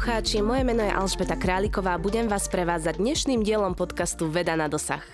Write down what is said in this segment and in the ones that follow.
Poslucháči, moje meno je Alžbeta Králiková a budem vás prevádzať dnešným dielom podcastu Veda na dosah.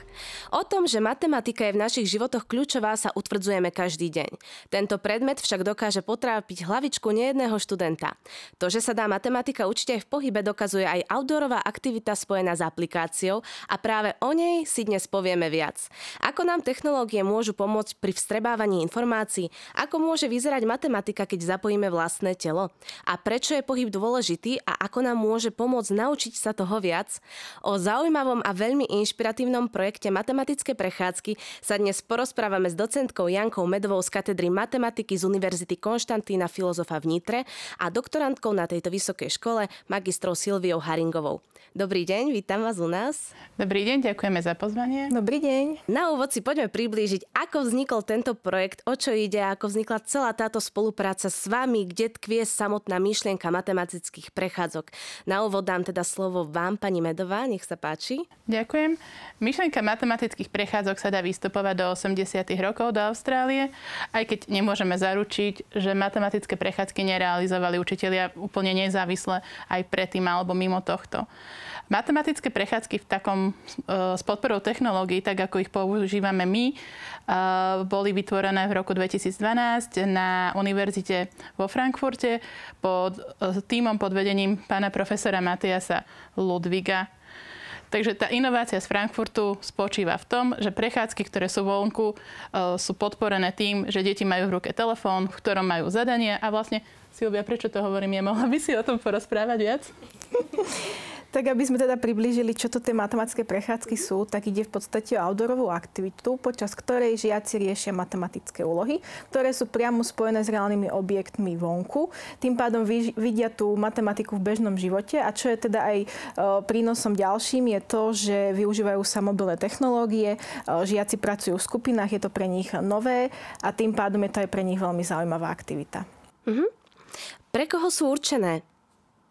O tom, že matematika je v našich životoch kľúčová, sa utvrdzujeme každý deň. Tento predmet však dokáže potrápiť hlavičku nejedného študenta. To, že sa dá matematika učiť aj v pohybe, dokazuje aj outdoorová aktivita spojená s aplikáciou a práve o nej si dnes povieme viac. Ako nám technológie môžu pomôcť pri vstrebávaní informácií, ako môže vyzerať matematika, keď zapojíme vlastné telo a prečo je pohyb dôležitý a ako nám môže pomôcť naučiť sa toho viac. O zaujímavom a veľmi inšpiratívnom projekte Matematické prechádzky sa dnes porozprávame s docentkou Jankou Medovou z katedry matematiky z Univerzity Konštantína Filozofa v Nitre a doktorantkou na tejto vysokej škole magistrou Silviou Haringovou. Dobrý deň, vítam vás u nás. Dobrý deň, ďakujeme za pozvanie. Dobrý deň. Na úvod si poďme priblížiť, ako vznikol tento projekt, o čo ide, ako vznikla celá táto spolupráca s vami, kde tkvie samotná myšlienka matematických prechádzok. Na úvod dám teda slovo vám, pani Medová, nech sa páči. Ďakujem. Myšlienka matematických prechádzok sa dá vystupovať do 80. rokov do Austrálie, aj keď nemôžeme zaručiť, že matematické prechádzky nerealizovali učitelia úplne nezávisle aj predtým alebo mimo tohto. Matematické prechádzky v takom uh, s podporou technológií, tak ako ich používame my, uh, boli vytvorené v roku 2012 na univerzite vo Frankfurte pod uh, týmom pod vedením pána profesora Matiasa Ludviga. Takže tá inovácia z Frankfurtu spočíva v tom, že prechádzky, ktoré sú vonku, sú podporené tým, že deti majú v ruke telefón, v ktorom majú zadanie a vlastne Silvia, prečo to hovorím? Ja mohla by si o tom porozprávať viac? Tak aby sme teda priblížili, čo to tie matematické prechádzky sú, tak ide v podstate o outdoorovú aktivitu, počas ktorej žiaci riešia matematické úlohy, ktoré sú priamo spojené s reálnymi objektmi vonku. Tým pádom vidia tú matematiku v bežnom živote a čo je teda aj e, prínosom ďalším je to, že využívajú sa mobilné technológie, e, žiaci pracujú v skupinách, je to pre nich nové a tým pádom je to aj pre nich veľmi zaujímavá aktivita. Uh-huh. Pre koho sú určené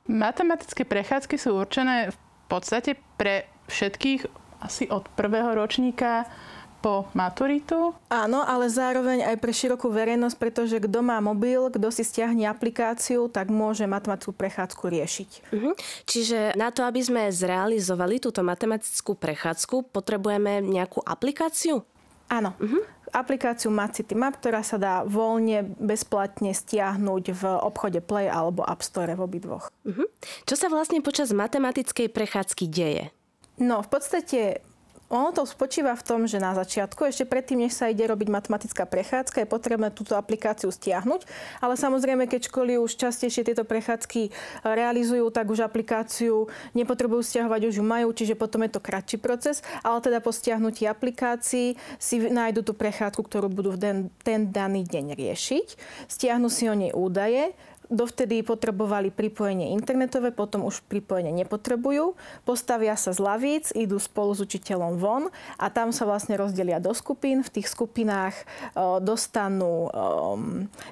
Matematické prechádzky sú určené v podstate pre všetkých asi od prvého ročníka po maturitu. Áno, ale zároveň aj pre širokú verejnosť, pretože kto má mobil, kto si stiahne aplikáciu, tak môže matematickú prechádzku riešiť. Uh-huh. Čiže na to, aby sme zrealizovali túto matematickú prechádzku, potrebujeme nejakú aplikáciu? Áno. Uh-huh aplikáciu Macity Map, ktorá sa dá voľne, bezplatne stiahnuť v obchode Play alebo App Store v obidvoch. Uh-huh. Čo sa vlastne počas matematickej prechádzky deje? No, v podstate ono to spočíva v tom, že na začiatku, ešte predtým, než sa ide robiť matematická prechádzka, je potrebné túto aplikáciu stiahnuť. Ale samozrejme, keď školy už častejšie tieto prechádzky realizujú, tak už aplikáciu nepotrebujú stiahovať, už ju majú, čiže potom je to kratší proces. Ale teda po stiahnutí aplikácií si nájdu tú prechádzku, ktorú budú v ten, ten daný deň riešiť. Stiahnu si o nej údaje, Dovtedy potrebovali pripojenie internetové, potom už pripojenie nepotrebujú. Postavia sa z lavíc, idú spolu s učiteľom von a tam sa vlastne rozdelia do skupín. V tých skupinách dostanú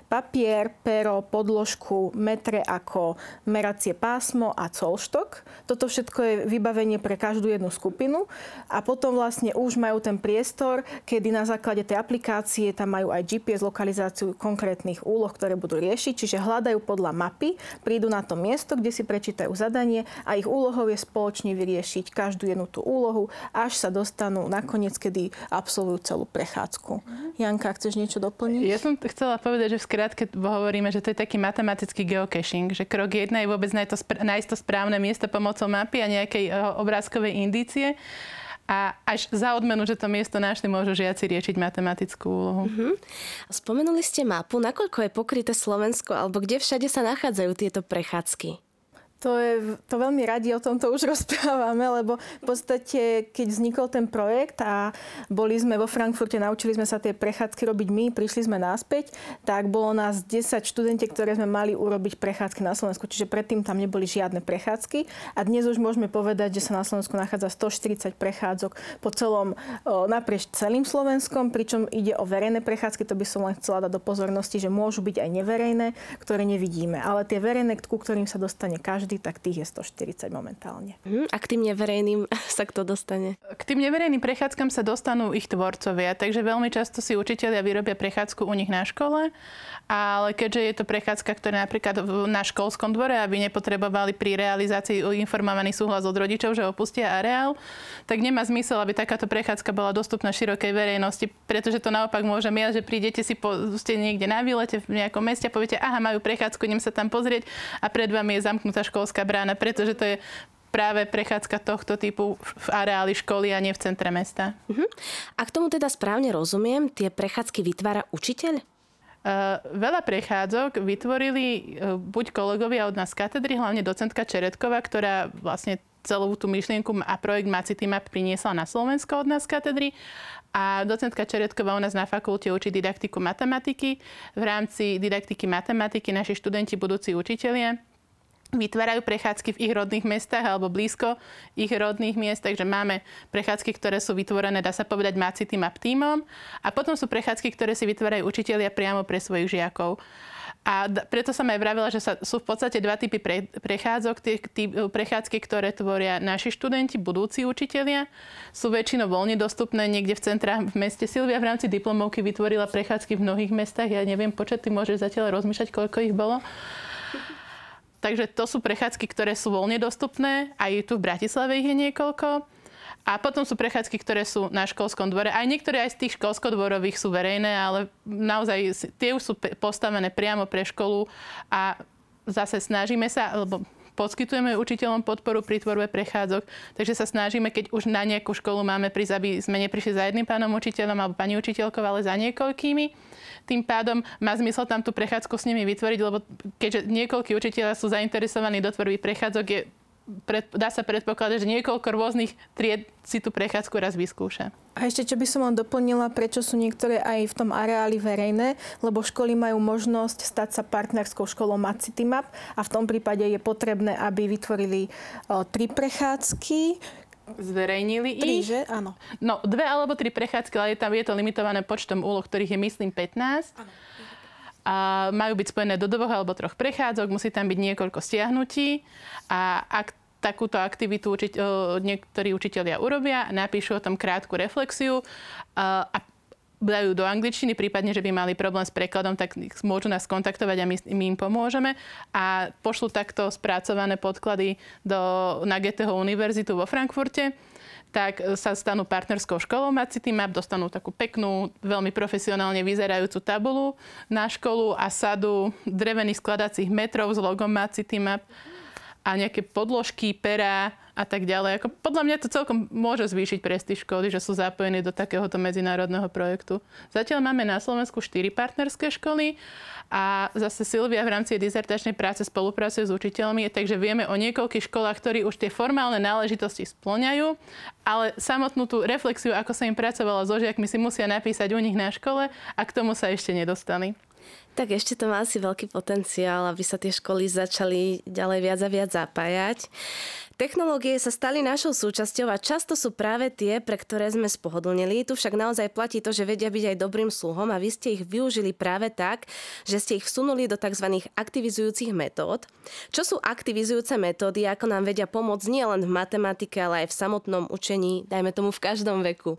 papier, pero, podložku, metre ako meracie pásmo a colštok. Toto všetko je vybavenie pre každú jednu skupinu a potom vlastne už majú ten priestor, kedy na základe tej aplikácie tam majú aj GPS lokalizáciu konkrétnych úloh, ktoré budú riešiť, čiže hľadajú podľa mapy, prídu na to miesto, kde si prečítajú zadanie a ich úlohou je spoločne vyriešiť každú jednu tú úlohu, až sa dostanú nakoniec, kedy absolvujú celú prechádzku. Janka, chceš niečo doplniť? Ja som chcela povedať, že v skratke hovoríme, že to je taký matematický geocaching, že krok jedna je vôbec nájsť to správne miesto pomocou mapy a nejakej eh, obrázkovej indície a až za odmenu, že to miesto našli, môžu žiaci riešiť matematickú úlohu. Uh-huh. Spomenuli ste mapu, nakoľko je pokryté Slovensko, alebo kde všade sa nachádzajú tieto prechádzky? To, je, to veľmi radi o tomto už rozprávame, lebo v podstate, keď vznikol ten projekt a boli sme vo Frankfurte, naučili sme sa tie prechádzky robiť my, prišli sme naspäť, tak bolo nás 10 študentiek, ktoré sme mali urobiť prechádzky na Slovensku. Čiže predtým tam neboli žiadne prechádzky. A dnes už môžeme povedať, že sa na Slovensku nachádza 140 prechádzok po celom, naprieč celým Slovenskom, pričom ide o verejné prechádzky, to by som len chcela dať do pozornosti, že môžu byť aj neverejné, ktoré nevidíme. Ale tie verejné, ku ktorým sa dostane každý, každý, tak tých je 140 momentálne. Hmm, a k tým neverejným sa kto dostane? K tým neverejným prechádzkam sa dostanú ich tvorcovia, takže veľmi často si učiteľia vyrobia prechádzku u nich na škole, ale keďže je to prechádzka, ktorá napríklad na školskom dvore, aby nepotrebovali pri realizácii informovaný súhlas od rodičov, že opustia areál, tak nemá zmysel, aby takáto prechádzka bola dostupná širokej verejnosti, pretože to naopak môže miať, že prídete si po, ste niekde na výlete v nejakom meste a poviete, aha, majú prechádzku, idem sa tam pozrieť a pred vami je zamknutá škola školská brána, pretože to je práve prechádzka tohto typu v areáli školy a nie v centre mesta. Uh-huh. A k tomu teda správne rozumiem, tie prechádzky vytvára učiteľ? Uh, veľa prechádzok vytvorili uh, buď kolegovia od nás z katedry, hlavne docentka Čeretková, ktorá vlastne celú tú myšlienku a projekt Macity Map priniesla na Slovensko od nás z katedry. A docentka Čeretková u nás na fakulte učí didaktiku matematiky. V rámci didaktiky matematiky naši študenti, budúci učitelia, vytvárajú prechádzky v ich rodných mestách alebo blízko ich rodných miest, takže máme prechádzky, ktoré sú vytvorené, dá sa povedať, macitým a týmom a potom sú prechádzky, ktoré si vytvárajú učitelia priamo pre svojich žiakov. A preto som aj vravila, že sa, sú v podstate dva typy pre, prechádzok. Tie tí, prechádzky, ktoré tvoria naši študenti, budúci učitelia, sú väčšinou voľne dostupné niekde v centrách v meste. Silvia v rámci diplomovky vytvorila prechádzky v mnohých mestách. Ja neviem počet, ty môžeš zatiaľ rozmýšľať, koľko ich bolo. Takže to sú prechádzky, ktoré sú voľne dostupné. Aj tu v Bratislave ich je niekoľko. A potom sú prechádzky, ktoré sú na školskom dvore. Aj niektoré aj z tých školskodvorových sú verejné, ale naozaj tie už sú postavené priamo pre školu a zase snažíme sa, alebo poskytujeme učiteľom podporu pri tvorbe prechádzok, takže sa snažíme, keď už na nejakú školu máme prísť, aby sme neprišli za jedným pánom učiteľom alebo pani učiteľkou, ale za niekoľkými. Tým pádom má zmysel tam tú prechádzku s nimi vytvoriť, lebo keďže niekoľkí učiteľia sú zainteresovaní do tvorby prechádzok, je pred, dá sa predpokladať, že niekoľko rôznych tried si tú prechádzku raz vyskúša. A ešte, čo by som vám doplnila, prečo sú niektoré aj v tom areáli verejné, lebo školy majú možnosť stať sa partnerskou školou Map a v tom prípade je potrebné, aby vytvorili o, tri prechádzky, zverejnili tri, ich. že? Áno. No, dve alebo tri prechádzky, ale je tam je to limitované počtom úloh, ktorých je myslím 15. Áno. A majú byť spojené do dvoch alebo troch prechádzok, musí tam byť niekoľko stiahnutí a ak takúto aktivitu učiť, niektorí učiteľia urobia, napíšu o tom krátku reflexiu a dajú do angličtiny, prípadne, že by mali problém s prekladom, tak môžu nás kontaktovať a my, my im pomôžeme. A pošlu takto spracované podklady do, na Goetheho univerzitu vo Frankfurte tak sa stanú partnerskou školou Macity Map, dostanú takú peknú, veľmi profesionálne vyzerajúcu tabulu na školu a sadu drevených skladacích metrov s logom Macity Map a nejaké podložky, pera a tak ďalej. Ako podľa mňa to celkom môže zvýšiť prestíž školy, že sú zapojení do takéhoto medzinárodného projektu. Zatiaľ máme na Slovensku 4 partnerské školy a zase Silvia v rámci dizertačnej práce spolupracuje s učiteľmi, takže vieme o niekoľkých školách, ktorí už tie formálne náležitosti splňajú, ale samotnú tú reflexiu, ako sa im pracovala so žiakmi, si musia napísať u nich na škole a k tomu sa ešte nedostali. Tak ešte to má asi veľký potenciál, aby sa tie školy začali ďalej viac a viac zapájať. Technológie sa stali našou súčasťou a často sú práve tie, pre ktoré sme spohodlnili. Tu však naozaj platí to, že vedia byť aj dobrým sluhom a vy ste ich využili práve tak, že ste ich vsunuli do tzv. aktivizujúcich metód. Čo sú aktivizujúce metódy, ako nám vedia pomôcť nielen v matematike, ale aj v samotnom učení, dajme tomu v každom veku?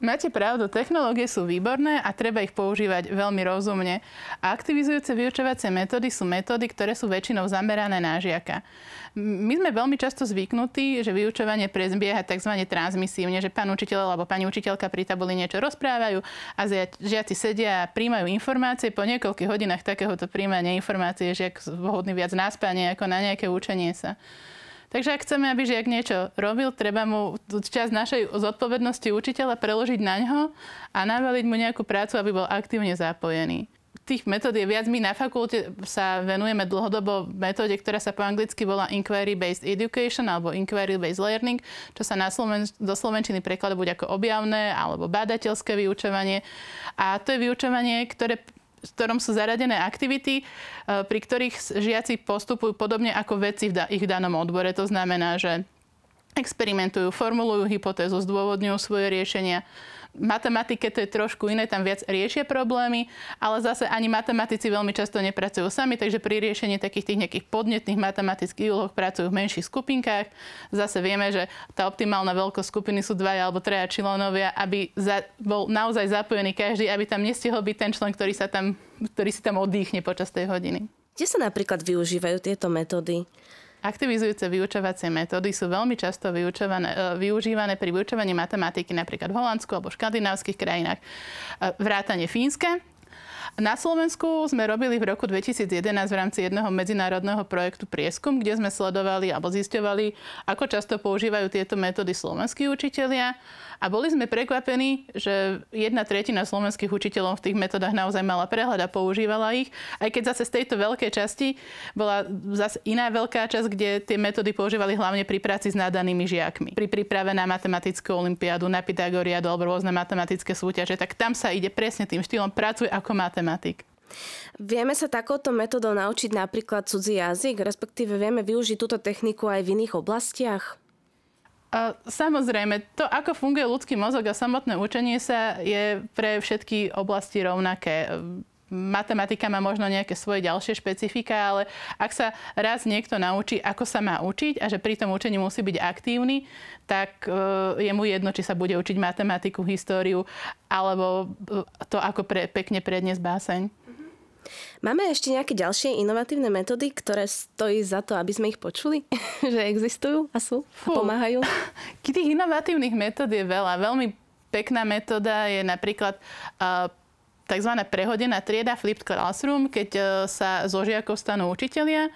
Máte pravdu, technológie sú výborné a treba ich používať veľmi rozumne. Aktivizujúce vyučovacie metódy sú metódy, ktoré sú väčšinou zamerané na žiaka. My sme veľmi často zvyknutí, že vyučovanie prezbieha tzv. transmisívne, že pán učiteľ alebo pani učiteľka pri tabuli niečo rozprávajú a žiaci sedia a príjmajú informácie. Po niekoľkých hodinách takéhoto príjmania informácie je žiak vhodný viac na spanie ako na nejaké učenie sa. Takže ak chceme, aby žiak niečo robil, treba mu čas našej zodpovednosti učiteľa preložiť na ňo a navaliť mu nejakú prácu, aby bol aktívne zapojený. tých metód je viac. My na fakulte sa venujeme dlhodobo metóde, ktorá sa po anglicky volá Inquiry-Based Education alebo Inquiry-Based Learning, čo sa na Sloven- do Slovenčiny prekladá buď ako objavné alebo bádateľské vyučovanie. A to je vyučovanie, ktoré v ktorom sú zaradené aktivity, e, pri ktorých žiaci postupujú podobne ako vedci v ich danom odbore. To znamená, že experimentujú, formulujú hypotézu, zdôvodňujú svoje riešenia, matematike to je trošku iné, tam viac riešia problémy, ale zase ani matematici veľmi často nepracujú sami, takže pri riešení takých tých nejakých podnetných matematických úloh pracujú v menších skupinkách. Zase vieme, že tá optimálna veľkosť skupiny sú dvaja alebo traja členovia, aby za, bol naozaj zapojený každý, aby tam nestihol byť ten člen, ktorý, sa tam, ktorý si tam oddychne počas tej hodiny. Kde sa napríklad využívajú tieto metódy? Aktivizujúce vyučovacie metódy sú veľmi často vyučované, využívané pri vyučovaní matematiky napríklad v Holandsku alebo v škandinávskych krajinách. Vrátane Fínska, na Slovensku sme robili v roku 2011 v rámci jedného medzinárodného projektu prieskum, kde sme sledovali alebo zisťovali, ako často používajú tieto metódy slovenskí učitelia a boli sme prekvapení, že jedna tretina slovenských učiteľov v tých metodách naozaj mala prehľad a používala ich. Aj keď zase z tejto veľkej časti bola zase iná veľká časť, kde tie metódy používali hlavne pri práci s nadanými žiakmi. Pri príprave na matematickú olimpiádu, na Pythagoriadu alebo rôzne matematické súťaže, tak tam sa ide presne tým štýlom pracuj ako matematik. Vieme sa takouto metodou naučiť napríklad cudzí jazyk, respektíve vieme využiť túto techniku aj v iných oblastiach? Samozrejme, to, ako funguje ľudský mozog a samotné učenie sa, je pre všetky oblasti rovnaké. Matematika má možno nejaké svoje ďalšie špecifika, ale ak sa raz niekto naučí, ako sa má učiť a že pri tom učení musí byť aktívny, tak je mu jedno, či sa bude učiť matematiku, históriu alebo to, ako pre, pekne predniesť báseň. Máme ešte nejaké ďalšie inovatívne metódy, ktoré stojí za to, aby sme ich počuli? že existujú a sú a pomáhajú? Tých inovatívnych metód je veľa. Veľmi pekná metóda je napríklad uh, tzv. prehodená trieda flipped classroom, keď uh, sa zo žiakov stanú učitelia.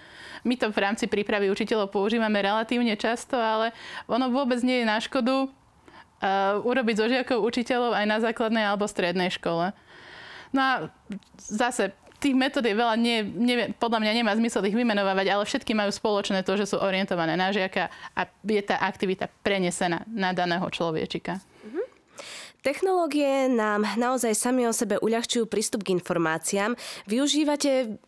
My to v rámci prípravy učiteľov používame relatívne často, ale ono vôbec nie je na škodu uh, urobiť zo žiakov učiteľov aj na základnej alebo strednej škole. No a zase tých metód je veľa, nie, nie, podľa mňa nemá zmysel ich vymenovať, ale všetky majú spoločné to, že sú orientované na žiaka a je tá aktivita prenesená na daného človečika. Mm-hmm. Technológie nám naozaj sami o sebe uľahčujú prístup k informáciám. Využívate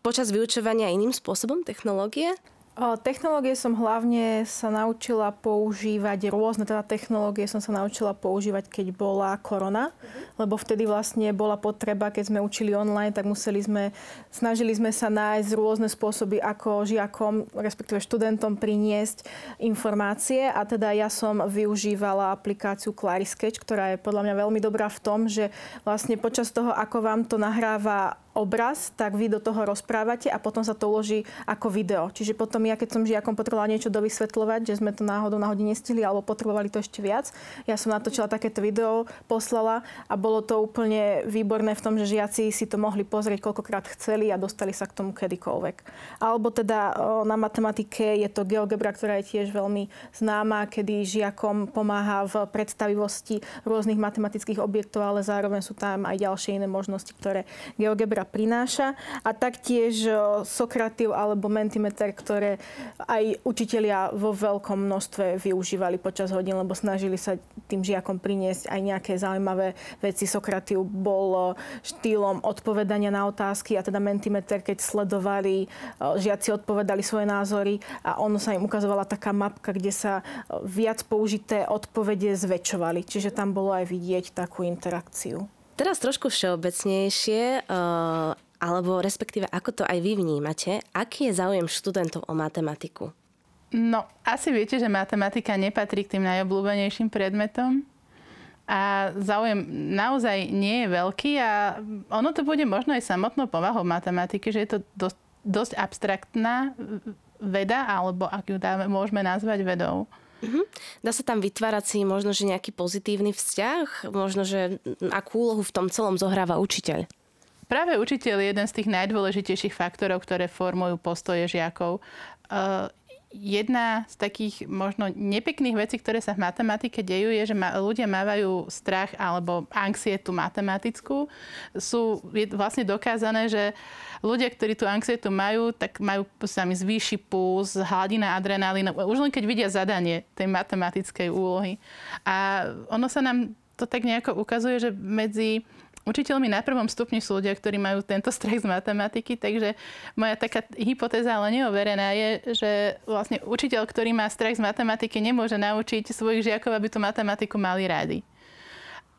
počas vyučovania iným spôsobom technológie? Technológie som hlavne sa naučila používať, rôzne teda technológie som sa naučila používať, keď bola korona, uh-huh. lebo vtedy vlastne bola potreba, keď sme učili online, tak museli sme, snažili sme sa nájsť rôzne spôsoby, ako žiakom, respektíve študentom priniesť informácie a teda ja som využívala aplikáciu Clarisketch, ktorá je podľa mňa veľmi dobrá v tom, že vlastne počas toho, ako vám to nahráva obraz, tak vy do toho rozprávate a potom sa to uloží ako video. Čiže potom ja, keď som žiakom potrebovala niečo dovysvetľovať, že sme to náhodou náhodne nestihli alebo potrebovali to ešte viac, ja som natočila takéto video, poslala a bolo to úplne výborné v tom, že žiaci si to mohli pozrieť koľkokrát chceli a dostali sa k tomu kedykoľvek. Alebo teda na matematike je to GeoGebra, ktorá je tiež veľmi známa, kedy žiakom pomáha v predstavivosti rôznych matematických objektov, ale zároveň sú tam aj ďalšie iné možnosti, ktoré GeoGebra prináša a taktiež Sokrativ alebo Mentimeter, ktoré aj učitelia vo veľkom množstve využívali počas hodín, lebo snažili sa tým žiakom priniesť aj nejaké zaujímavé veci. Sokrativ bol štýlom odpovedania na otázky a teda Mentimeter, keď sledovali, žiaci odpovedali svoje názory a ono sa im ukazovala taká mapka, kde sa viac použité odpovede zväčšovali. Čiže tam bolo aj vidieť takú interakciu. Teraz trošku všeobecnejšie, uh, alebo respektíve ako to aj vy vnímate, aký je záujem študentov o matematiku? No, asi viete, že matematika nepatrí k tým najobľúbenejším predmetom a záujem naozaj nie je veľký a ono to bude možno aj samotnou povahou matematiky, že je to dosť, dosť abstraktná veda, alebo ak ju dáme, môžeme nazvať vedou. Uh-huh. Dá sa tam vytvárať si možno, že nejaký pozitívny vzťah? Možno, že akú úlohu v tom celom zohráva učiteľ? Práve učiteľ je jeden z tých najdôležitejších faktorov, ktoré formujú postoje žiakov. Jedna z takých možno nepekných vecí, ktoré sa v matematike dejú, je, že ma, ľudia mávajú strach alebo anxietu matematickú. Sú je vlastne dokázané, že ľudia, ktorí tú anxietu majú, tak majú sa mi zvýši puls, hladina adrenalínu, už len keď vidia zadanie tej matematickej úlohy. A ono sa nám to tak nejako ukazuje, že medzi Učiteľmi na prvom stupni sú ľudia, ktorí majú tento strach z matematiky, takže moja taká hypotéza, ale neoverená je, že vlastne učiteľ, ktorý má strach z matematiky, nemôže naučiť svojich žiakov, aby tú matematiku mali rádi.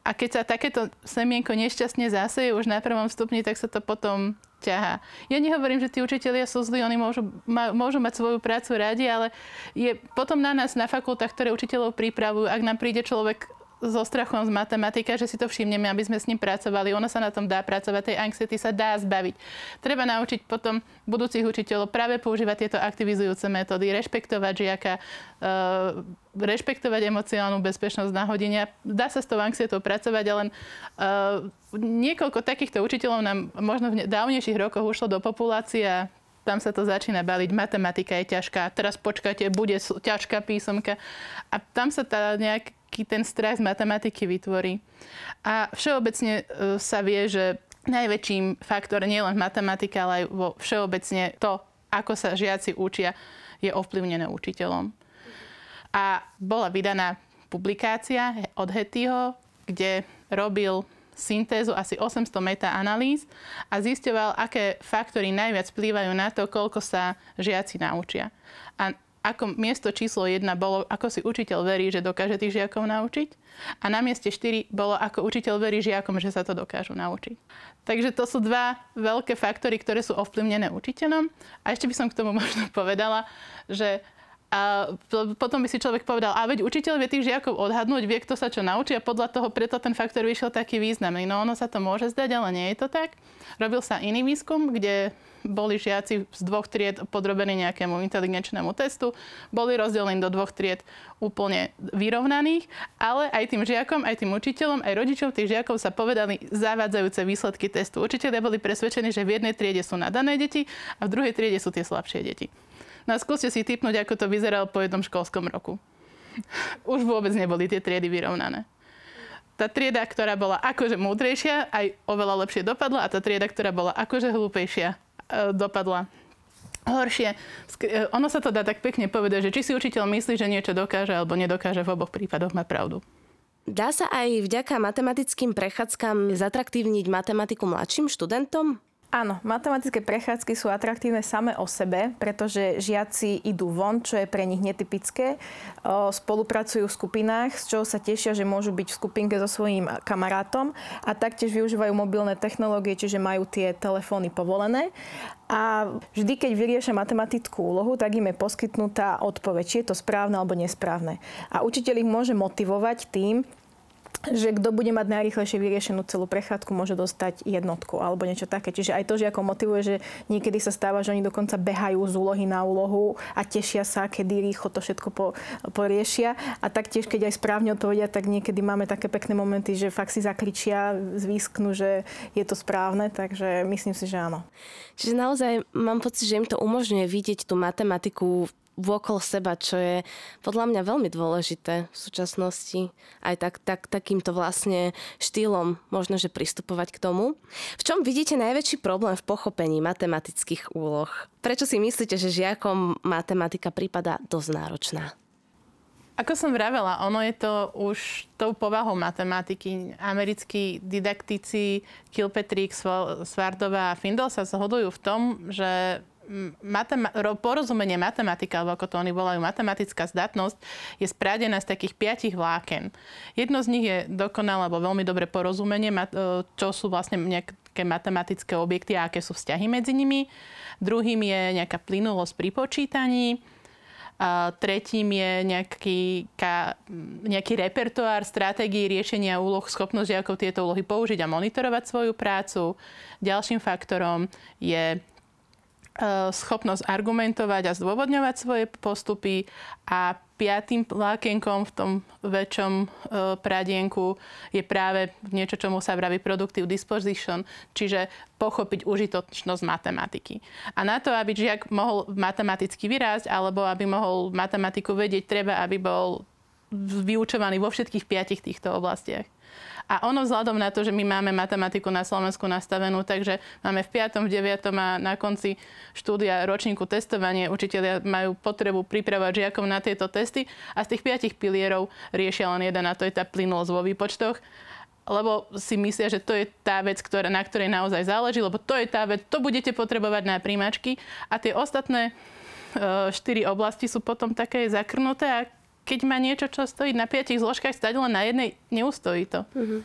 A keď sa takéto semienko nešťastne zaseje už na prvom stupni, tak sa to potom ťahá. Ja nehovorím, že tí učitelia sú zlí, oni môžu, ma, môžu mať svoju prácu radi, ale je potom na nás na fakultách, ktoré učiteľov pripravujú, ak nám príde človek so strachom z matematika, že si to všimneme, aby sme s ním pracovali. Ono sa na tom dá pracovať, tej anxiety sa dá zbaviť. Treba naučiť potom budúcich učiteľov práve používať tieto aktivizujúce metódy, rešpektovať žiaka, uh, rešpektovať emocionálnu bezpečnosť na hodine. Dá sa s tou anxietou pracovať, ale len uh, niekoľko takýchto učiteľov nám možno v dávnejších rokoch ušlo do populácie a tam sa to začína baliť. Matematika je ťažká. Teraz počkajte, bude ťažká písomka. A tam sa tá nejak, aký ten strach z matematiky vytvorí. A všeobecne e, sa vie, že najväčším faktor nielen v matematike, ale aj vo všeobecne to, ako sa žiaci učia, je ovplyvnené učiteľom. A bola vydaná publikácia od Hettyho, kde robil syntézu asi 800 meta-analýz a zisťoval, aké faktory najviac vplývajú na to, koľko sa žiaci naučia. A ako miesto číslo 1 bolo, ako si učiteľ verí, že dokáže tých žiakov naučiť. A na mieste 4 bolo, ako učiteľ verí žiakom, že sa to dokážu naučiť. Takže to sú dva veľké faktory, ktoré sú ovplyvnené učiteľom. A ešte by som k tomu možno povedala, že a potom by si človek povedal, a veď učiteľ vie tých žiakov odhadnúť, vie, kto sa čo naučí a podľa toho preto ten faktor vyšiel taký významný. No ono sa to môže zdať, ale nie je to tak. Robil sa iný výskum, kde boli žiaci z dvoch tried podrobení nejakému inteligenčnému testu, boli rozdelení do dvoch tried úplne vyrovnaných, ale aj tým žiakom, aj tým učiteľom, aj rodičom tých žiakov sa povedali zavádzajúce výsledky testu. Učiteľia boli presvedčení, že v jednej triede sú nadané deti a v druhej triede sú tie slabšie deti. No a skúste si typnúť, ako to vyzeralo po jednom školskom roku. Už vôbec neboli tie triedy vyrovnané. Tá trieda, ktorá bola akože múdrejšia, aj oveľa lepšie dopadla a tá trieda, ktorá bola akože hlúpejšia, dopadla horšie. E, ono sa to dá tak pekne povedať, že či si učiteľ myslí, že niečo dokáže alebo nedokáže, v oboch prípadoch má pravdu. Dá sa aj vďaka matematickým prechádzkam zatraktívniť matematiku mladším študentom? Áno, matematické prechádzky sú atraktívne same o sebe, pretože žiaci idú von, čo je pre nich netypické. Spolupracujú v skupinách, z čoho sa tešia, že môžu byť v skupinke so svojím kamarátom a taktiež využívajú mobilné technológie, čiže majú tie telefóny povolené. A vždy, keď vyriešia matematickú úlohu, tak im je poskytnutá odpoveď, či je to správne alebo nesprávne. A učiteľ ich môže motivovať tým, že kto bude mať najrychlejšie vyriešenú celú prechádzku, môže dostať jednotku alebo niečo také. Čiže aj to, že ako motivuje, že niekedy sa stáva, že oni dokonca behajú z úlohy na úlohu a tešia sa, kedy rýchlo to všetko po, poriešia. A taktiež, keď aj správne odpovedia, tak niekedy máme také pekné momenty, že fakt si zakričia, zvýsknu, že je to správne, takže myslím si, že áno. Čiže naozaj mám pocit, že im to umožňuje vidieť tú matematiku vôkol seba, čo je podľa mňa veľmi dôležité v súčasnosti. Aj tak, tak, takýmto vlastne štýlom možno, že pristupovať k tomu. V čom vidíte najväčší problém v pochopení matematických úloh? Prečo si myslíte, že žiakom matematika prípada dosť náročná? Ako som vravela, ono je to už tou povahou matematiky. Americkí didaktici Kilpatrick, Svardová a Findel sa zhodujú v tom, že matema- porozumenie matematika, alebo ako to oni volajú, matematická zdatnosť, je sprádená z takých piatich vláken. Jedno z nich je dokonalé alebo veľmi dobré porozumenie, e, čo sú vlastne nejaké matematické objekty a aké sú vzťahy medzi nimi. Druhým je nejaká plynulosť pri počítaní. A tretím je nejaký, ka, nejaký repertoár stratégií riešenia úloh, schopnosť žiakov tieto úlohy použiť a monitorovať svoju prácu. Ďalším faktorom je schopnosť argumentovať a zdôvodňovať svoje postupy a piatým lákenkom v tom väčšom e, pradienku je práve niečo, čomu sa vraví productive disposition, čiže pochopiť užitočnosť matematiky. A na to, aby žiak mohol matematicky vyrásť, alebo aby mohol matematiku vedieť, treba, aby bol vyučovaný vo všetkých piatich týchto oblastiach. A ono vzhľadom na to, že my máme matematiku na Slovensku nastavenú, takže máme v 5., v 9. a na konci štúdia ročníku testovanie. Učitelia majú potrebu pripravať žiakov na tieto testy a z tých piatich pilierov riešia len jeden a to je tá plynulosť vo výpočtoch lebo si myslia, že to je tá vec, ktorá, na ktorej naozaj záleží, lebo to je tá vec, to budete potrebovať na príjmačky a tie ostatné e, štyri oblasti sú potom také zakrnuté a keď má niečo, čo stojí na piatich zložkách, stať len na jednej, neustojí to. Uh-huh.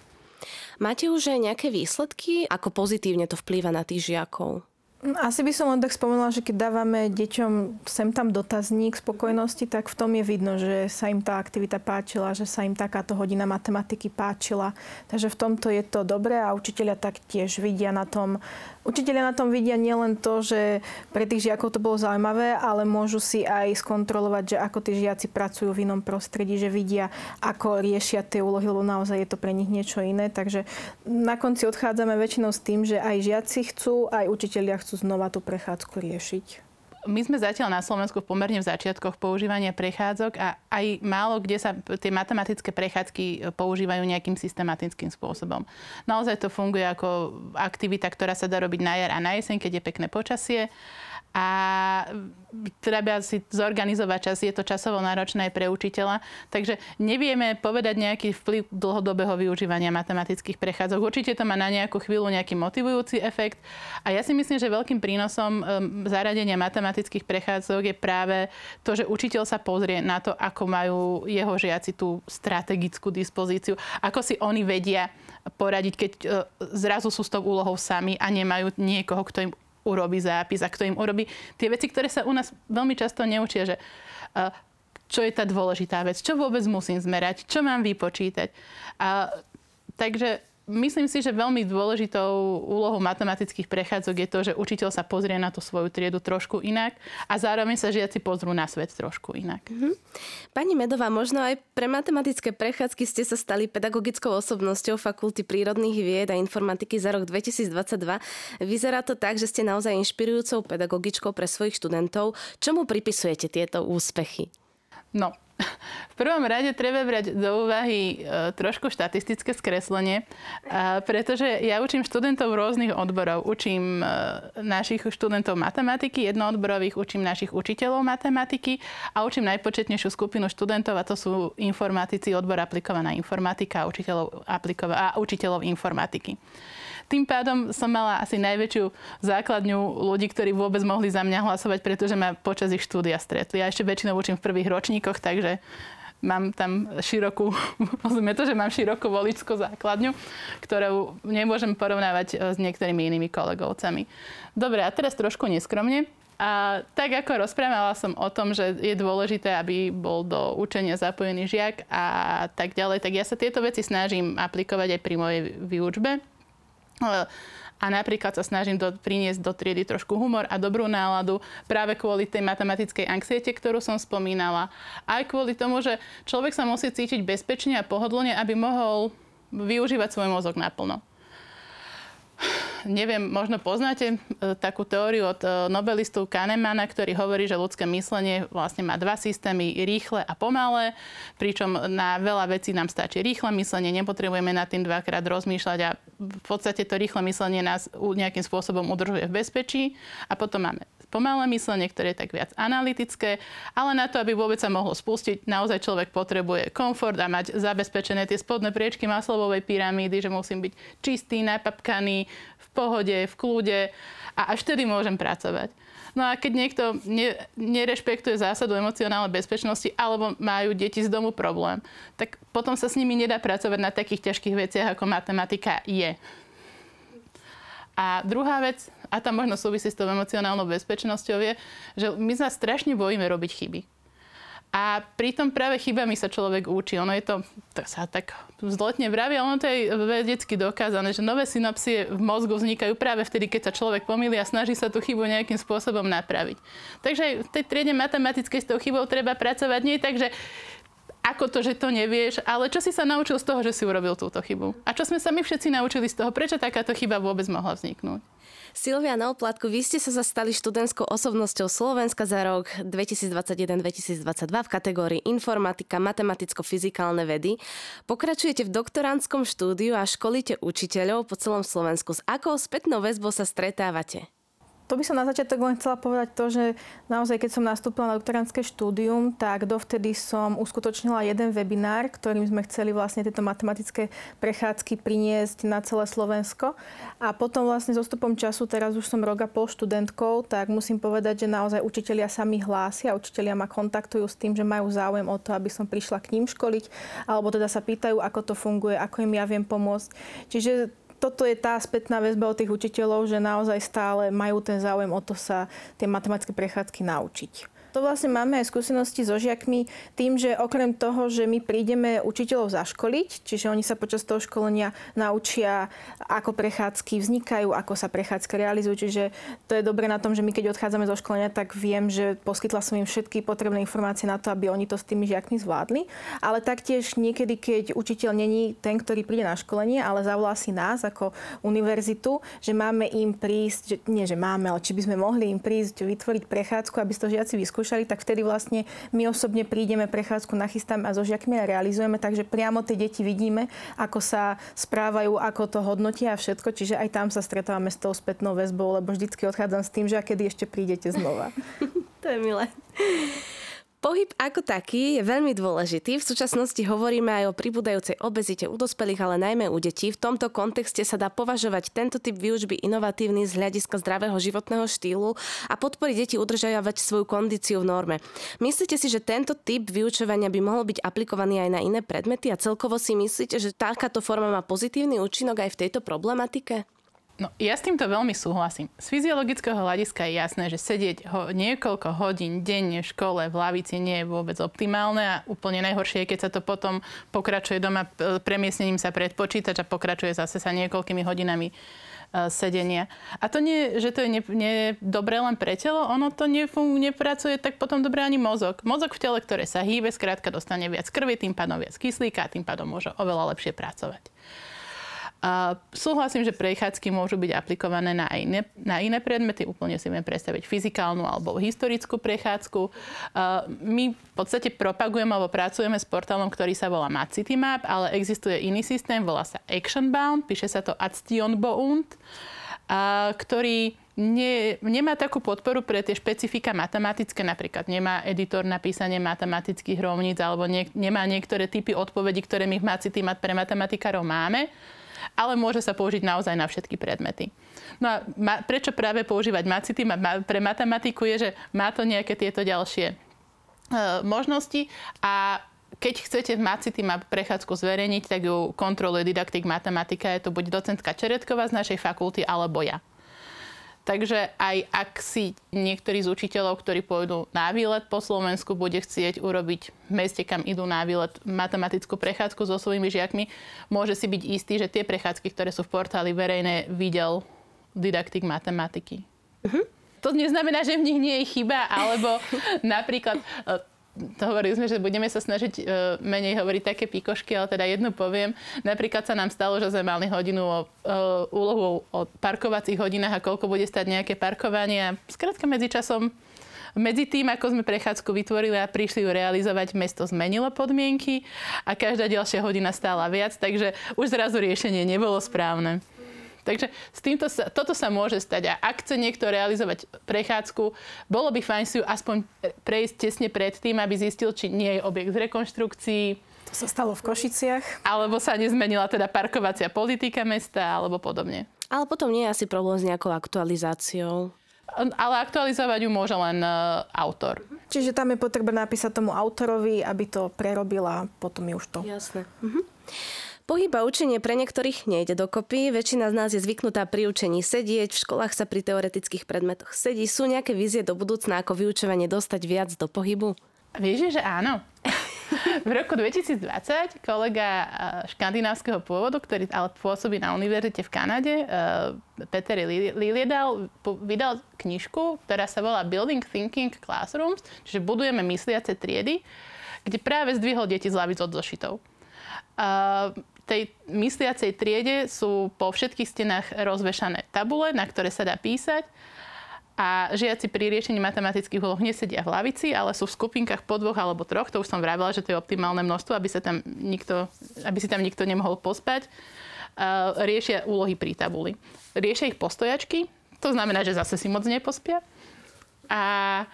Máte už aj nejaké výsledky? Ako pozitívne to vplýva na tých žiakov? Asi by som len tak spomenula, že keď dávame deťom sem tam dotazník spokojnosti, tak v tom je vidno, že sa im tá aktivita páčila, že sa im takáto hodina matematiky páčila. Takže v tomto je to dobré a učiteľia taktiež vidia na tom, Učiteľia na tom vidia nielen to, že pre tých žiakov to bolo zaujímavé, ale môžu si aj skontrolovať, že ako tí žiaci pracujú v inom prostredí, že vidia, ako riešia tie úlohy, lebo naozaj je to pre nich niečo iné. Takže na konci odchádzame väčšinou s tým, že aj žiaci chcú, aj učiteľia chcú znova tú prechádzku riešiť. My sme zatiaľ na Slovensku pomerne v začiatkoch používania prechádzok a aj málo kde sa tie matematické prechádzky používajú nejakým systematickým spôsobom. Naozaj to funguje ako aktivita, ktorá sa dá robiť na jar a na jeseň, keď je pekné počasie a treba si zorganizovať čas, je to časovo náročné aj pre učiteľa, takže nevieme povedať nejaký vplyv dlhodobého využívania matematických prechádzok. Určite to má na nejakú chvíľu nejaký motivujúci efekt. A ja si myslím, že veľkým prínosom um, zaradenia matematických prechádzok je práve to, že učiteľ sa pozrie na to, ako majú jeho žiaci tú strategickú dispozíciu, ako si oni vedia poradiť, keď uh, zrazu sú s tou úlohou sami a nemajú niekoho, kto im urobí zápis a kto im urobí tie veci, ktoré sa u nás veľmi často neučia, že čo je tá dôležitá vec, čo vôbec musím zmerať, čo mám vypočítať. A, takže Myslím si, že veľmi dôležitou úlohou matematických prechádzok je to, že učiteľ sa pozrie na tú svoju triedu trošku inak a zároveň sa žiaci pozrú na svet trošku inak. Mm-hmm. Pani Medová, možno aj pre matematické prechádzky ste sa stali pedagogickou osobnosťou Fakulty prírodných vied a informatiky za rok 2022. Vyzerá to tak, že ste naozaj inšpirujúcou pedagogičkou pre svojich študentov. Čomu pripisujete tieto úspechy? No, v prvom rade treba brať do úvahy e, trošku štatistické skreslenie, pretože ja učím študentov rôznych odborov. Učím e, našich študentov matematiky, jednoodborových, učím našich učiteľov matematiky a učím najpočetnejšiu skupinu študentov a to sú informatici, odbor aplikovaná informatika a učiteľov, aplikova- a učiteľov informatiky. Tým pádom som mala asi najväčšiu základňu ľudí, ktorí vôbec mohli za mňa hlasovať, pretože ma počas ich štúdia stretli. Ja ešte väčšinou učím v prvých ročníkoch, takže mám tam širokú, rozumie to, že mám širokú voličskú základňu, ktorú nemôžem porovnávať e, s niektorými inými kolegovcami. Dobre, a teraz trošku neskromne. A tak ako rozprávala som o tom, že je dôležité, aby bol do učenia zapojený žiak a tak ďalej, tak ja sa tieto veci snažím aplikovať aj pri mojej výučbe a napríklad sa snažím do, priniesť do triedy trošku humor a dobrú náladu práve kvôli tej matematickej anxiete, ktorú som spomínala. Aj kvôli tomu, že človek sa musí cítiť bezpečne a pohodlne, aby mohol využívať svoj mozog naplno neviem, možno poznáte e, takú teóriu od e, nobelistu Kahnemana, ktorý hovorí, že ľudské myslenie vlastne má dva systémy, rýchle a pomalé, pričom na veľa vecí nám stačí rýchle myslenie, nepotrebujeme nad tým dvakrát rozmýšľať a v podstate to rýchle myslenie nás nejakým spôsobom udržuje v bezpečí. A potom máme pomalé myslenie, ktoré je tak viac analytické, ale na to, aby vôbec sa mohlo spustiť, naozaj človek potrebuje komfort a mať zabezpečené tie spodné priečky maslovej pyramídy, že musím byť čistý, napapkaný, v pohode, v kľude a až vtedy môžem pracovať. No a keď niekto ne, nerešpektuje zásadu emocionálnej bezpečnosti alebo majú deti z domu problém, tak potom sa s nimi nedá pracovať na takých ťažkých veciach, ako matematika je. A druhá vec, a tam možno súvisí s tou emocionálnou bezpečnosťou, je, že my sa strašne bojíme robiť chyby. A pritom práve chybami sa človek učí. Ono je to, to sa tak zlotne vraví, ale ono to je vedecky dokázané, že nové synapsie v mozgu vznikajú práve vtedy, keď sa človek pomýli a snaží sa tú chybu nejakým spôsobom napraviť. Takže v tej triede matematickej s tou chybou treba pracovať nie tak, že ako to, že to nevieš, ale čo si sa naučil z toho, že si urobil túto chybu. A čo sme sa my všetci naučili z toho, prečo takáto chyba vôbec mohla vzniknúť. Silvia na oplatku, vy ste sa zastali študentskou osobnosťou Slovenska za rok 2021-2022 v kategórii informatika, matematicko-fyzikálne vedy. Pokračujete v doktorantskom štúdiu a školíte učiteľov po celom Slovensku. S akou spätnou väzbou sa stretávate? To by som na začiatok len chcela povedať to, že naozaj, keď som nastúpila na doktorantské štúdium, tak dovtedy som uskutočnila jeden webinár, ktorým sme chceli vlastne tieto matematické prechádzky priniesť na celé Slovensko. A potom vlastne s ostupom času, teraz už som rok a pol študentkou, tak musím povedať, že naozaj učitelia sa mi hlásia, učitelia ma kontaktujú s tým, že majú záujem o to, aby som prišla k ním školiť, alebo teda sa pýtajú, ako to funguje, ako im ja viem pomôcť. Čiže toto je tá spätná väzba od tých učiteľov, že naozaj stále majú ten záujem o to sa tie matematické prechádzky naučiť. To vlastne máme aj skúsenosti so žiakmi tým, že okrem toho, že my prídeme učiteľov zaškoliť, čiže oni sa počas toho školenia naučia, ako prechádzky vznikajú, ako sa prechádzky realizujú. Čiže to je dobré na tom, že my keď odchádzame zo školenia, tak viem, že poskytla som im všetky potrebné informácie na to, aby oni to s tými žiakmi zvládli. Ale taktiež niekedy, keď učiteľ není ten, ktorý príde na školenie, ale zavolá si nás ako univerzitu, že máme im prísť, že, nie že máme, ale či by sme mohli im prísť vytvoriť prechádzku, aby to žiaci vyskúšali vyskúšali, tak vtedy vlastne my osobne prídeme, prechádzku nachystáme a so žiakmi a realizujeme, takže priamo tie deti vidíme, ako sa správajú, ako to hodnotia a všetko, čiže aj tam sa stretávame s tou spätnou väzbou, lebo vždycky odchádzam s tým, že a kedy ešte prídete znova. to je milé. Pohyb ako taký je veľmi dôležitý. V súčasnosti hovoríme aj o pribúdajúcej obezite u dospelých, ale najmä u detí. V tomto kontexte sa dá považovať tento typ výučby inovatívny z hľadiska zdravého životného štýlu a podporiť deti udržiavať svoju kondíciu v norme. Myslíte si, že tento typ vyučovania by mohol byť aplikovaný aj na iné predmety a celkovo si myslíte, že takáto forma má pozitívny účinok aj v tejto problematike? No, ja s týmto veľmi súhlasím. Z fyziologického hľadiska je jasné, že sedieť ho niekoľko hodín denne v škole v lavici nie je vôbec optimálne a úplne najhoršie je, keď sa to potom pokračuje doma premiesnením sa pred počítač a pokračuje zase sa niekoľkými hodinami e, sedenia. A to nie, že to je ne, ne, dobré len pre telo, ono to nefung, nepracuje tak potom dobre ani mozog. Mozog v tele, ktoré sa hýbe, skrátka dostane viac krvi, tým pádom viac kyslíka a tým pádom môže oveľa lepšie pracovať. A súhlasím, že prechádzky môžu byť aplikované na iné, na iné predmety. Úplne si viem predstaviť fyzikálnu alebo historickú prechádzku. My v podstate propagujeme alebo pracujeme s portálom, ktorý sa volá Map, ale existuje iný systém, volá sa Actionbound, píše sa to Bound, ktorý nie, nemá takú podporu pre tie špecifika matematické, napríklad nemá editor na písanie matematických rovníc alebo nie, nemá niektoré typy odpovedí, ktoré my v Macitimat pre matematikárov máme ale môže sa použiť naozaj na všetky predmety. No a ma, prečo práve používať Macity pre matematiku je, že má to nejaké tieto ďalšie e, možnosti a keď chcete v Macity Map prechádzku zverejniť, tak ju kontroluje didaktik matematika. Je to buď docentka Čeretková z našej fakulty, alebo ja. Takže aj ak si niektorí z učiteľov, ktorí pôjdu na výlet po Slovensku, bude chcieť urobiť v meste, kam idú na výlet, matematickú prechádzku so svojimi žiakmi, môže si byť istý, že tie prechádzky, ktoré sú v portáli verejné, videl didaktik matematiky. Uh-huh. To neznamená, že v nich nie je chyba, alebo napríklad to hovorili sme, že budeme sa snažiť uh, menej hovoriť také pikošky, ale teda jednu poviem. Napríklad sa nám stalo, že sme mali hodinu o uh, úlohu o parkovacích hodinách a koľko bude stať nejaké parkovanie. A skrátka medzi časom medzi tým, ako sme prechádzku vytvorili a prišli ju realizovať, mesto zmenilo podmienky a každá ďalšia hodina stála viac, takže už zrazu riešenie nebolo správne. Takže s týmto sa, toto sa môže stať. A ak chce niekto realizovať prechádzku, bolo by fajn si ju aspoň prejsť tesne pred tým, aby zistil, či nie je objekt v rekonštrukcii. To sa stalo v Košiciach. Alebo sa nezmenila teda parkovacia politika mesta, alebo podobne. Ale potom nie je asi problém s nejakou aktualizáciou. Ale aktualizovať ju môže len uh, autor. Čiže tam je potrebné napísať tomu autorovi, aby to prerobil a potom je už to. Jasné. Mhm. Pohyb a učenie pre niektorých nejde dokopy. Väčšina z nás je zvyknutá pri učení sedieť, v školách sa pri teoretických predmetoch sedí. Sú nejaké vízie do budúcna, ako vyučovanie dostať viac do pohybu? Vieš, že áno. v roku 2020 kolega eh, škandinávskeho pôvodu, ktorý ale pôsobí na univerzite v Kanade, eh, Peter Liliedal, vydal knižku, ktorá sa volá Building Thinking Classrooms, čiže budujeme mysliace triedy, kde práve zdvihol deti z lavic od zošitov. Tej mysliacej triede sú po všetkých stenách rozvešané tabule, na ktoré sa dá písať a žiaci pri riešení matematických úloh nesedia v lavici, ale sú v skupinkách po dvoch alebo troch. To už som vravela, že to je optimálne množstvo, aby, sa tam nikto, aby si tam nikto nemohol pospať. Riešia úlohy pri tabuli. Riešia ich postojačky, to znamená, že zase si moc nepospia. A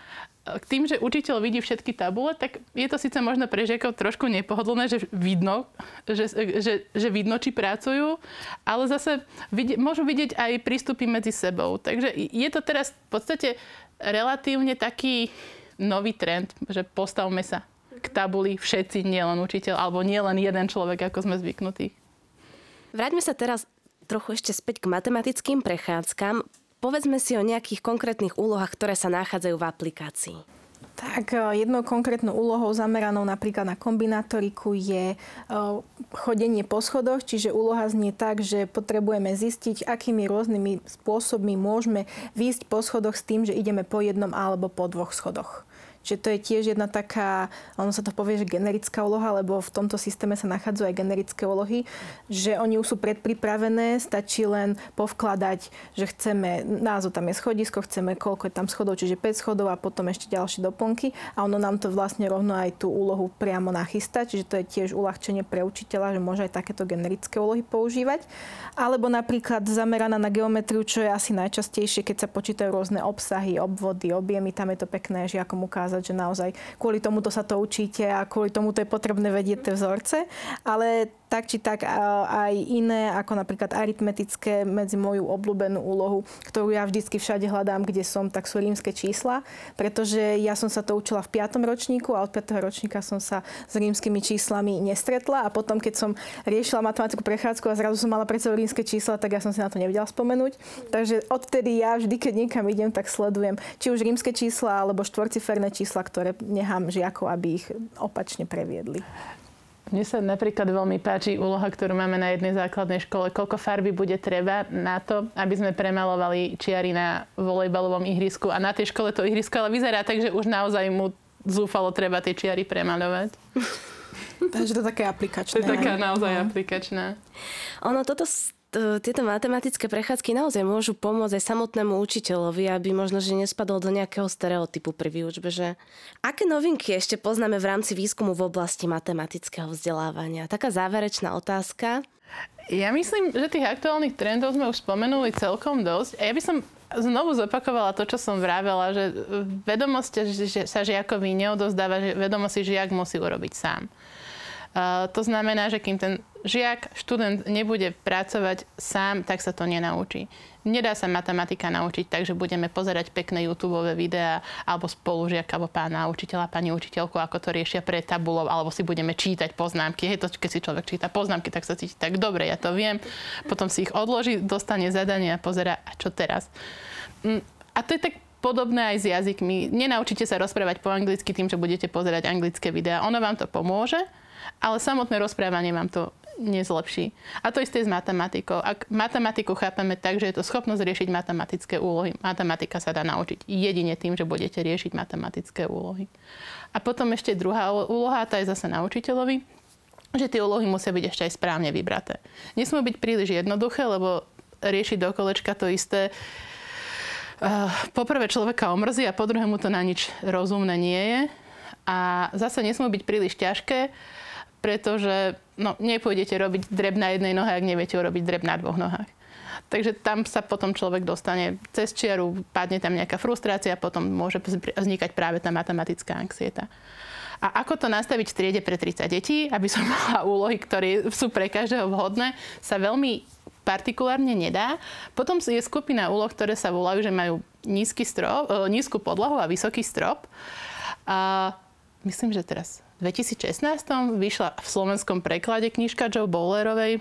tým, že učiteľ vidí všetky tabule, tak je to síce možno pre žiakov trošku nepohodlné, že vidno, že, že, že vidno, či pracujú, ale zase vidie, môžu vidieť aj prístupy medzi sebou. Takže je to teraz v podstate relatívne taký nový trend, že postavme sa k tabuli všetci, nielen učiteľ, alebo nielen jeden človek, ako sme zvyknutí. Vráťme sa teraz trochu ešte späť k matematickým prechádzkam. Povedzme si o nejakých konkrétnych úlohách, ktoré sa nachádzajú v aplikácii. Tak e, jednou konkrétnou úlohou zameranou napríklad na kombinatoriku je e, chodenie po schodoch, čiže úloha znie tak, že potrebujeme zistiť, akými rôznymi spôsobmi môžeme výjsť po schodoch s tým, že ideme po jednom alebo po dvoch schodoch. Čiže to je tiež jedna taká, ono sa to povie, že generická úloha, lebo v tomto systéme sa nachádzajú aj generické úlohy, že oni už sú predpripravené, stačí len povkladať, že chceme, názov tam je schodisko, chceme koľko je tam schodov, čiže 5 schodov a potom ešte ďalšie doplnky a ono nám to vlastne rovno aj tú úlohu priamo nachystá, čiže to je tiež uľahčenie pre učiteľa, že môže aj takéto generické úlohy používať. Alebo napríklad zameraná na geometriu, čo je asi najčastejšie, keď sa počítajú rôzne obsahy, obvody, objemy, tam je to pekné žiakom ukázať ukázať, že naozaj kvôli tomuto sa to učíte a kvôli tomuto je potrebné vedieť tie vzorce. Ale tak či tak aj iné, ako napríklad aritmetické medzi moju obľúbenú úlohu, ktorú ja vždycky všade hľadám, kde som, tak sú rímske čísla, pretože ja som sa to učila v 5. ročníku a od 5. ročníka som sa s rímskymi číslami nestretla a potom, keď som riešila matematiku prechádzku a zrazu som mala predsa rímske čísla, tak ja som si na to nevedela spomenúť. Takže odtedy ja vždy, keď niekam idem, tak sledujem či už rímske čísla alebo štvorciferné čísla, ktoré nechám žiakov, aby ich opačne previedli. Mne sa napríklad veľmi páči úloha, ktorú máme na jednej základnej škole. Koľko farby bude treba na to, aby sme premalovali čiary na volejbalovom ihrisku. A na tej škole to ihrisko ale vyzerá tak, že už naozaj mu zúfalo treba tie čiary premalovať. Takže to je také aplikačné. To je taká naozaj no. aplikačná. Ono toto tieto matematické prechádzky naozaj môžu pomôcť aj samotnému učiteľovi, aby možno, že nespadol do nejakého stereotypu pri výučbe, že aké novinky ešte poznáme v rámci výskumu v oblasti matematického vzdelávania? Taká záverečná otázka. Ja myslím, že tých aktuálnych trendov sme už spomenuli celkom dosť. A ja by som znovu zopakovala to, čo som vravela, že vedomosť že sa žiakovi neodozdáva, že vedomosti žiak musí urobiť sám. To znamená, že kým ten žiak, študent nebude pracovať sám, tak sa to nenaučí. Nedá sa matematika naučiť tak, že budeme pozerať pekné YouTube videá alebo spolužiaka alebo pána učiteľa, pani učiteľku, ako to riešia pre tabulov, alebo si budeme čítať poznámky. Hej, to, keď si človek číta poznámky, tak sa cíti tak dobre, ja to viem. Potom si ich odloží, dostane zadanie a pozera, a čo teraz. Mm, a to je tak podobné aj s jazykmi. Nenaučíte sa rozprávať po anglicky tým, že budete pozerať anglické videá. Ono vám to pomôže, ale samotné rozprávanie vám to nezlepší. A to isté s matematikou. Ak matematiku chápeme tak, že je to schopnosť riešiť matematické úlohy, matematika sa dá naučiť jedine tým, že budete riešiť matematické úlohy. A potom ešte druhá úloha, tá je zase na učiteľovi, že tie úlohy musia byť ešte aj správne vybraté. Nesmú byť príliš jednoduché, lebo riešiť do to isté uh, poprvé človeka omrzí a po druhé mu to na nič rozumné nie je. A zase nesmú byť príliš ťažké, pretože no, nepôjdete robiť dreb na jednej nohe, ak neviete urobiť dreb na dvoch nohách. Takže tam sa potom človek dostane cez čiaru, padne tam nejaká frustrácia, potom môže vznikať práve tá matematická anxieta. A ako to nastaviť v triede pre 30 detí, aby som mala úlohy, ktoré sú pre každého vhodné, sa veľmi partikulárne nedá. Potom je skupina úloh, ktoré sa volajú, že majú nízky strop, e, nízku podlahu a vysoký strop. A myslím, že teraz 2016 vyšla v slovenskom preklade knižka Joe Bowlerovej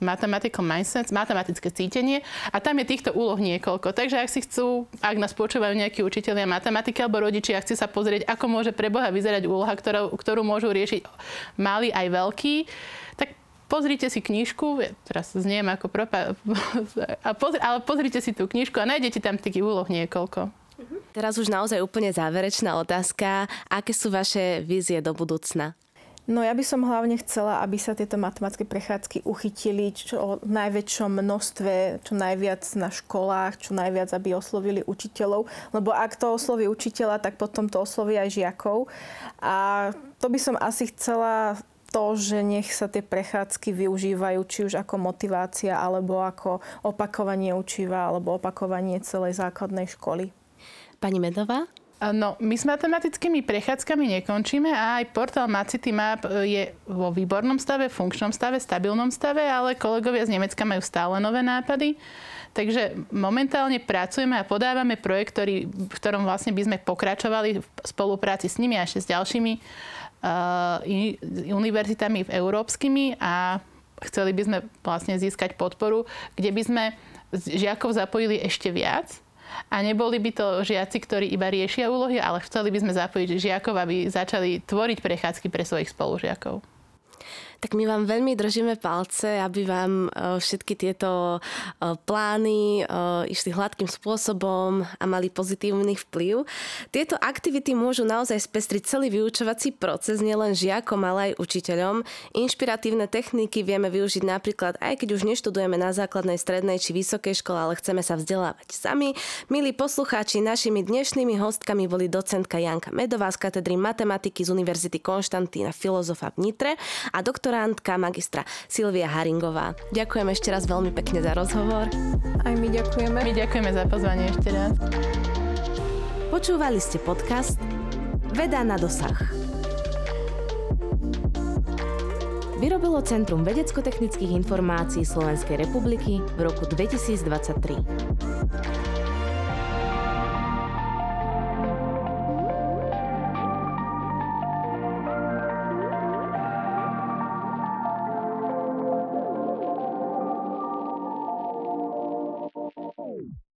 mathematical mindset, matematické cítenie a tam je týchto úloh niekoľko. Takže ak si chcú, ak nás počúvajú nejakí učiteľia matematiky alebo rodičia a chci sa pozrieť, ako môže pre Boha vyzerať úloha, ktorú, ktorú môžu riešiť malí aj veľkí, tak pozrite si knižku, ja teraz zniem ako propa, a pozri, ale pozrite si tú knižku a nájdete tam takých úloh niekoľko. Teraz už naozaj úplne záverečná otázka. Aké sú vaše vízie do budúcna? No ja by som hlavne chcela, aby sa tieto matematické prechádzky uchytili čo v najväčšom množstve, čo najviac na školách, čo najviac, aby oslovili učiteľov. Lebo ak to osloví učiteľa, tak potom to osloví aj žiakov. A to by som asi chcela to, že nech sa tie prechádzky využívajú či už ako motivácia, alebo ako opakovanie učiva, alebo opakovanie celej základnej školy. Pani Medová? No, my s matematickými prechádzkami nekončíme a aj portál Macity Map e, je vo výbornom stave, funkčnom stave, stabilnom stave, ale kolegovia z Nemecka majú stále nové nápady. Takže momentálne pracujeme a podávame projekt, ktorý, v ktorom vlastne by sme pokračovali v spolupráci s nimi a ešte s ďalšími uh, univerzitami v európskymi a chceli by sme vlastne získať podporu, kde by sme žiakov zapojili ešte viac a neboli by to žiaci, ktorí iba riešia úlohy, ale chceli by sme zapojiť žiakov, aby začali tvoriť prechádzky pre svojich spolužiakov. Tak my vám veľmi držíme palce, aby vám e, všetky tieto e, plány e, išli hladkým spôsobom a mali pozitívny vplyv. Tieto aktivity môžu naozaj spestriť celý vyučovací proces nielen žiakom, ale aj učiteľom. Inšpiratívne techniky vieme využiť napríklad aj keď už neštudujeme na základnej, strednej či vysokej škole, ale chceme sa vzdelávať sami. Milí poslucháči, našimi dnešnými hostkami boli docentka Janka Medová z katedry matematiky z Univerzity Konštantína Filozofa v Nitre a doktor doktorantka magistra Silvia Haringová. Ďakujem ešte raz veľmi pekne za rozhovor. Aj my ďakujeme. My ďakujeme za pozvanie ešte raz. Počúvali ste podcast Veda na dosah. Vyrobilo Centrum vedecko-technických informácií Slovenskej republiky v roku 2023.